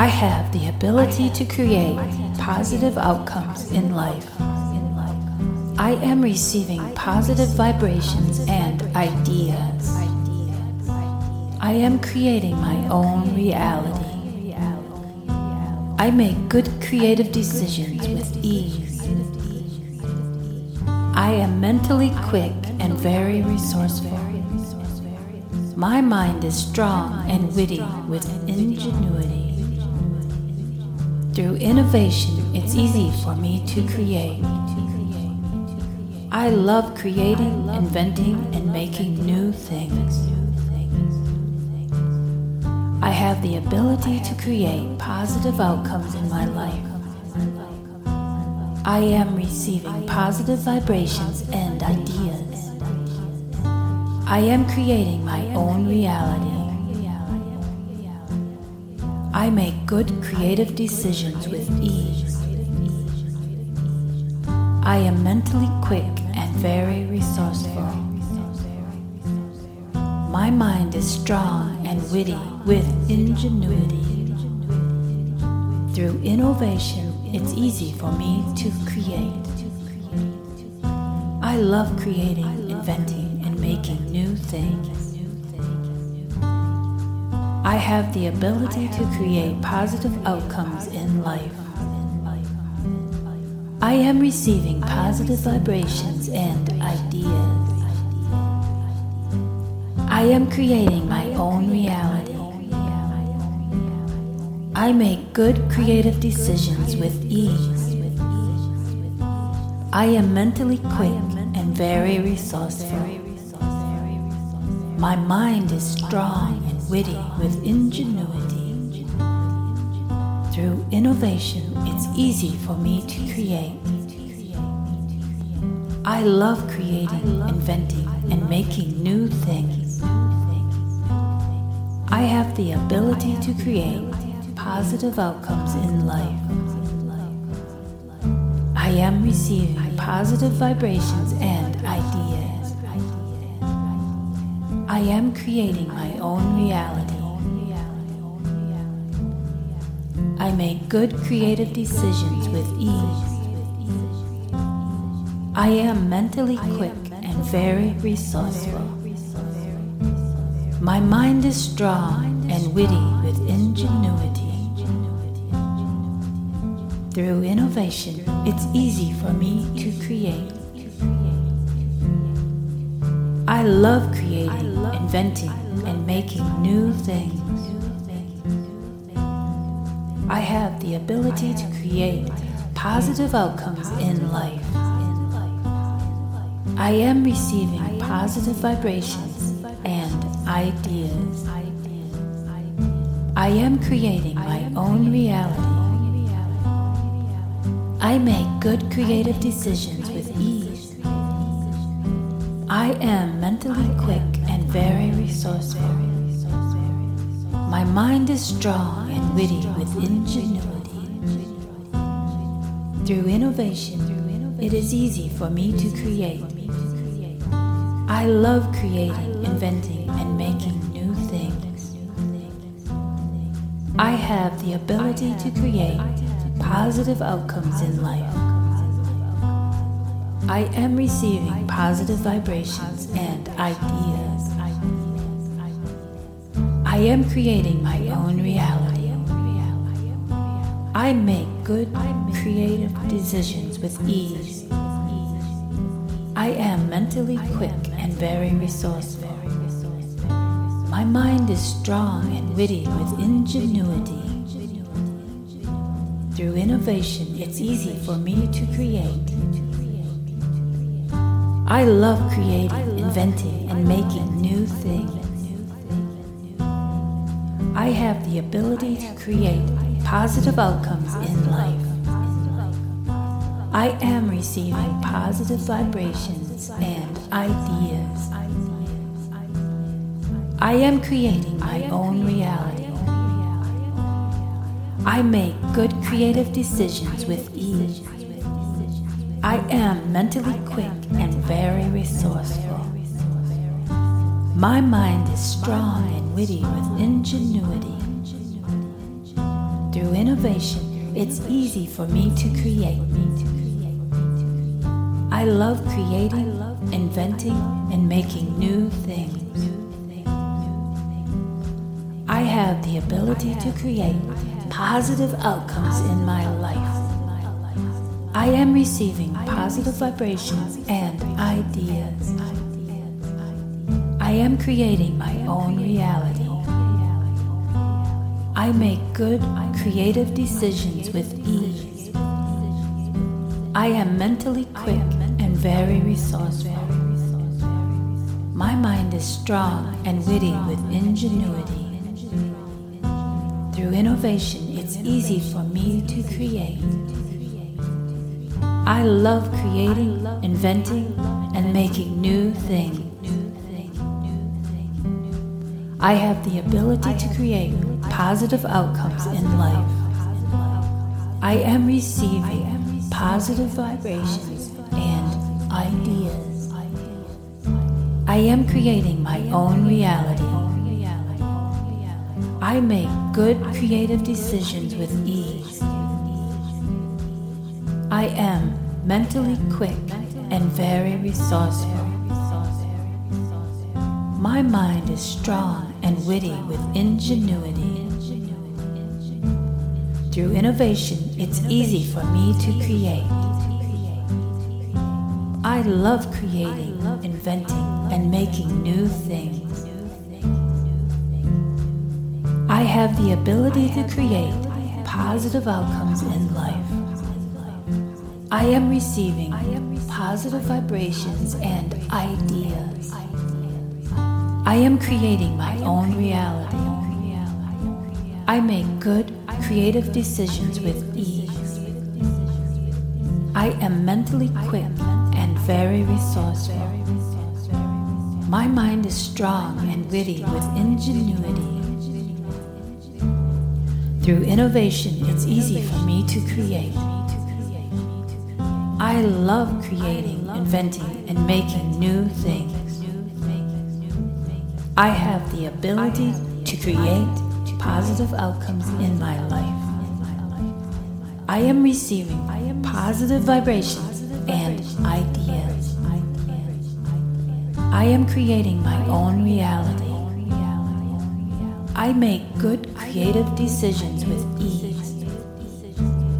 I have the ability to create positive outcomes in life. I am receiving positive vibrations and ideas. I am creating my own reality. I make good creative decisions with ease. I am mentally quick and very resourceful. My mind is strong and witty with ingenuity. Through innovation, it's easy for me to create. I love creating, inventing, and making new things. I have the ability to create positive outcomes in my life. I am receiving positive vibrations and ideas. I am creating my own reality. I make good creative decisions with ease. I am mentally quick and very resourceful. My mind is strong and witty with ingenuity. Through innovation, it's easy for me to create. I love creating, inventing, and making new things. I have the ability to create positive outcomes in life. I am receiving positive vibrations and ideas. I am creating my own reality. I make good creative decisions with ease. I am mentally quick and very resourceful. My mind is strong witty with ingenuity. Through innovation, it's easy for me to create. I love creating, inventing, and making new things. I have the ability to create positive outcomes in life. I am receiving positive vibrations and ideas. I am creating my own reality. I make good creative decisions with ease. I am mentally quick and very resourceful. My mind is strong and witty with ingenuity. Through innovation, it's easy for me to create. I love creating inventing and making new things. I have the ability to create positive outcomes in life. I am receiving positive vibrations and ideas. I am creating my own reality. I make good creative decisions with ease. I am mentally quick and very resourceful. My mind is strong and witty with ingenuity. Through innovation, it is easy for me to create. I love creating, inventing, and making new things. I have the ability to create positive outcomes in life. I am receiving positive vibrations and ideas. I am creating my own reality. I make good creative decisions with ease. I am mentally quick and very resourceful. My mind is strong and witty with ingenuity. Through innovation, it's easy for me to create. I love creating, inventing, and making new things. I have the ability to create positive outcomes in life. I am receiving positive vibrations and ideas. I am creating my own reality. I make good creative decisions with ease. I am mentally quick and very resourceful. My mind is strong and witty with ingenuity. Through innovation, it's easy for me to create. I love creating, inventing, and making new things. I have the ability to create positive outcomes in my life. I am receiving positive vibrations and ideas. I am creating my own reality. I make good, creative decisions with ease. I am mentally quick and very resourceful. My mind is strong and witty with ingenuity. Through innovation, it's easy for me to create. I love creating, inventing, and making new things. I have the ability to create positive outcomes in life. I am receiving positive vibrations and ideas. I am creating my own reality. I make good creative decisions with ease. I am mentally quick and very resourceful. My mind is strong and witty with ingenuity. Through innovation, it's easy for me to create. I love creating, inventing, and making new things. I have the ability to create positive outcomes in life. I am receiving positive vibrations and ideas. I am creating my own reality. I make good, creative decisions with ease. I am mentally quick and very resourceful. My mind is strong and witty with ingenuity. Through innovation, it's easy for me to create. I love creating, inventing, and making new things. I have the ability to create positive outcomes in my life. I am receiving positive vibrations and ideas. I am creating my own reality. I make good creative decisions with ease.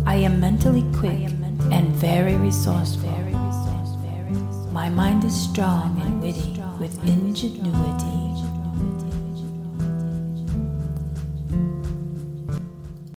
I am mentally quick and very resourceful. My mind is strong and witty with ingenuity.